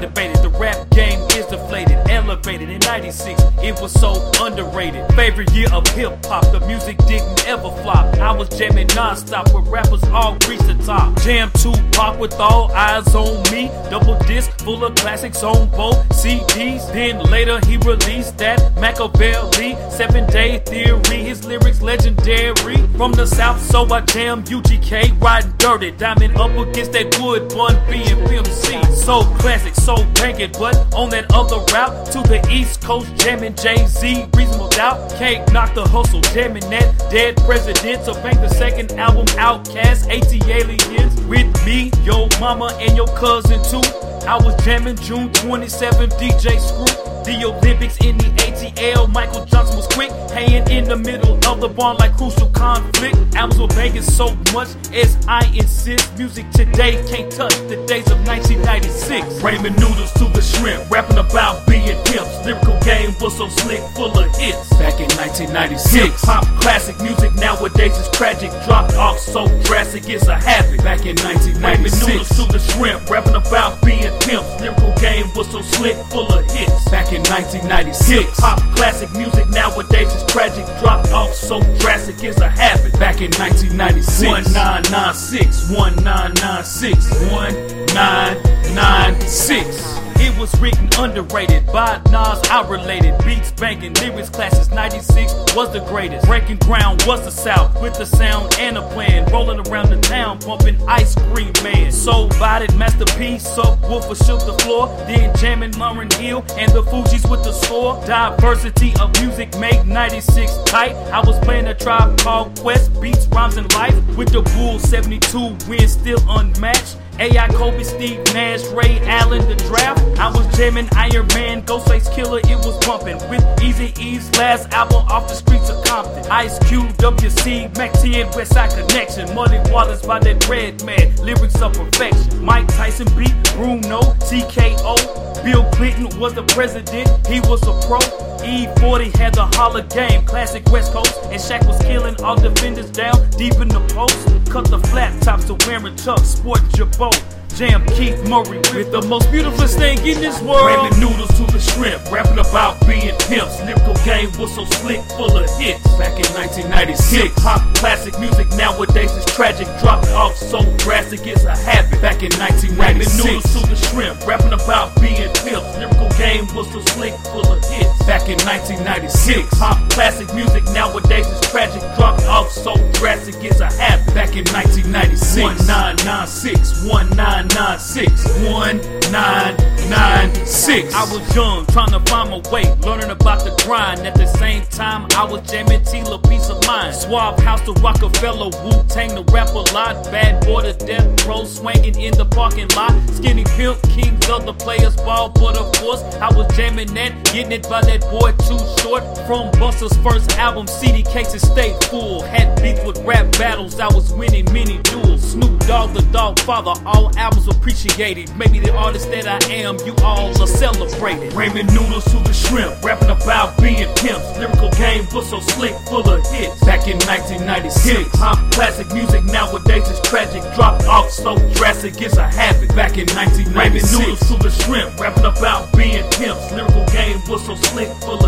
debated. The rap game is deflated, elevated. In 96, it was so underrated. Favorite year of hip hop, the music didn't ever flop. Jamming non-stop with rappers all reach the top. Jam 2 pop with All Eyez on Me. Double disc full of classics on both CDs. Then later he released that Makaveli. Seven Day Theory. His lyrics legendary. From the south, so I jam UGK riding dirty. Diamond up against that wood, Bun B and Pimp C. So classic, so banging, but on that other route to the east coast, jamming Jay Z. Reasonable doubt, can't knock the hustle, jamming that dead president. So bang the second album, Outkast, AT Aliens. With me, your mama, and your cousin too. I was jamming June 27, DJ Screw. The Olympics in the ATL, Michael Johnson was quick, hanging in the middle of the barn like crucial conflict. Albums were banging so much as I insist. Music today can't touch the days of 1996. Ramen noodles to the shrimp, rapping about being pimps. Lyrical game was so slick, full of hits. Back in 1996, hip hop classic music nowadays is tragic. Dropped off so drastic, it's a habit. Back in 1996, Ramen noodles to the shrimp, rapping about full of hits. Back in 1996, hip hop classic music nowadays is tragic. Dropped off so drastic, it's a habit. Back in 1996, 1996, 1996, 1996. It was written underrated by Nas, I related. Beats banging, lyrics classes 96 was the greatest. Breaking ground was the South with the sound and a plan. Rolling around the town, pumping ice cream man. Soul bodied Master P, subwoofer shook the floor. Then jamming Lauryn Hill and the Fugees with the score. Diversity of music made 96 tight. I was playing a tribe called Quest, beats, rhymes, and life. With the Bulls 72 win still unmatched. AI, Kobe, Steve Nash, Ray Allen, the draft. I was jamming Iron Man, Ghostface Killah, it was bumping. With Eazy-E's last album off the streets of Compton. Ice Cube, WC, Mack 10, Westside Connection. Muddy Waters by that Redman, lyrics of perfection. Mike Tyson beat Bruno, TKO. Bill Clinton was the president, he was a pro. E40 had the Holler game, classic West Coast. And Shaq was killing all defenders down deep in the post. Cut the flat tops to wearing chucks, sporting your boat. Jam Keith Murray with the most beautiful thing in this world. Ramen noodles to the shrimp, rapping about being pimps. Lyrical game was so slick, full of hits. Back in 1996, hip hop classic music nowadays is tragic. Dropped off so drastic, it's a habit. Back in 1996, Ramen noodles to the shrimp, rapping 1996, hip hop classic music nowadays is tragic. So drastic, it's a habit. Back in 1996, 1996, 1996, 1996. I was young, trying to find my way, learning about the grind. At the same time, I was jamming Tila, peace of mind. Swab House to Rockefeller, Wu Tang the rap a lot. Bad boy to death, pro swinging in the parking lot. Skinny pimp, kings of the players ball, but of course, I was jamming that, getting it by that boy too short. From Busta's first album, CD cases stayed full. Had beef with rap battles, I was winning many duels. Snoop Dogg, the Doggfather, all albums appreciated. Maybe the artist that I am, you all are celebrated. Ramen noodles to the shrimp, rapping about being pimps. Lyrical game was so slick, full of hits. Back in 1996, hip hop classic music nowadays is tragic. Dropped off so drastic, it's a habit. Back in 1996, Ramen noodles to the shrimp, rapping about being pimps. Lyrical game was so slick, full.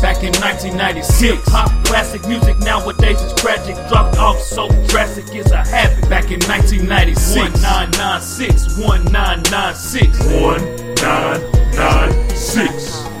Back in 1996, hip hop classic music nowadays is tragic. Dropped off so drastic, it's a habit. Back in 1996, 1996, 1996, 1996.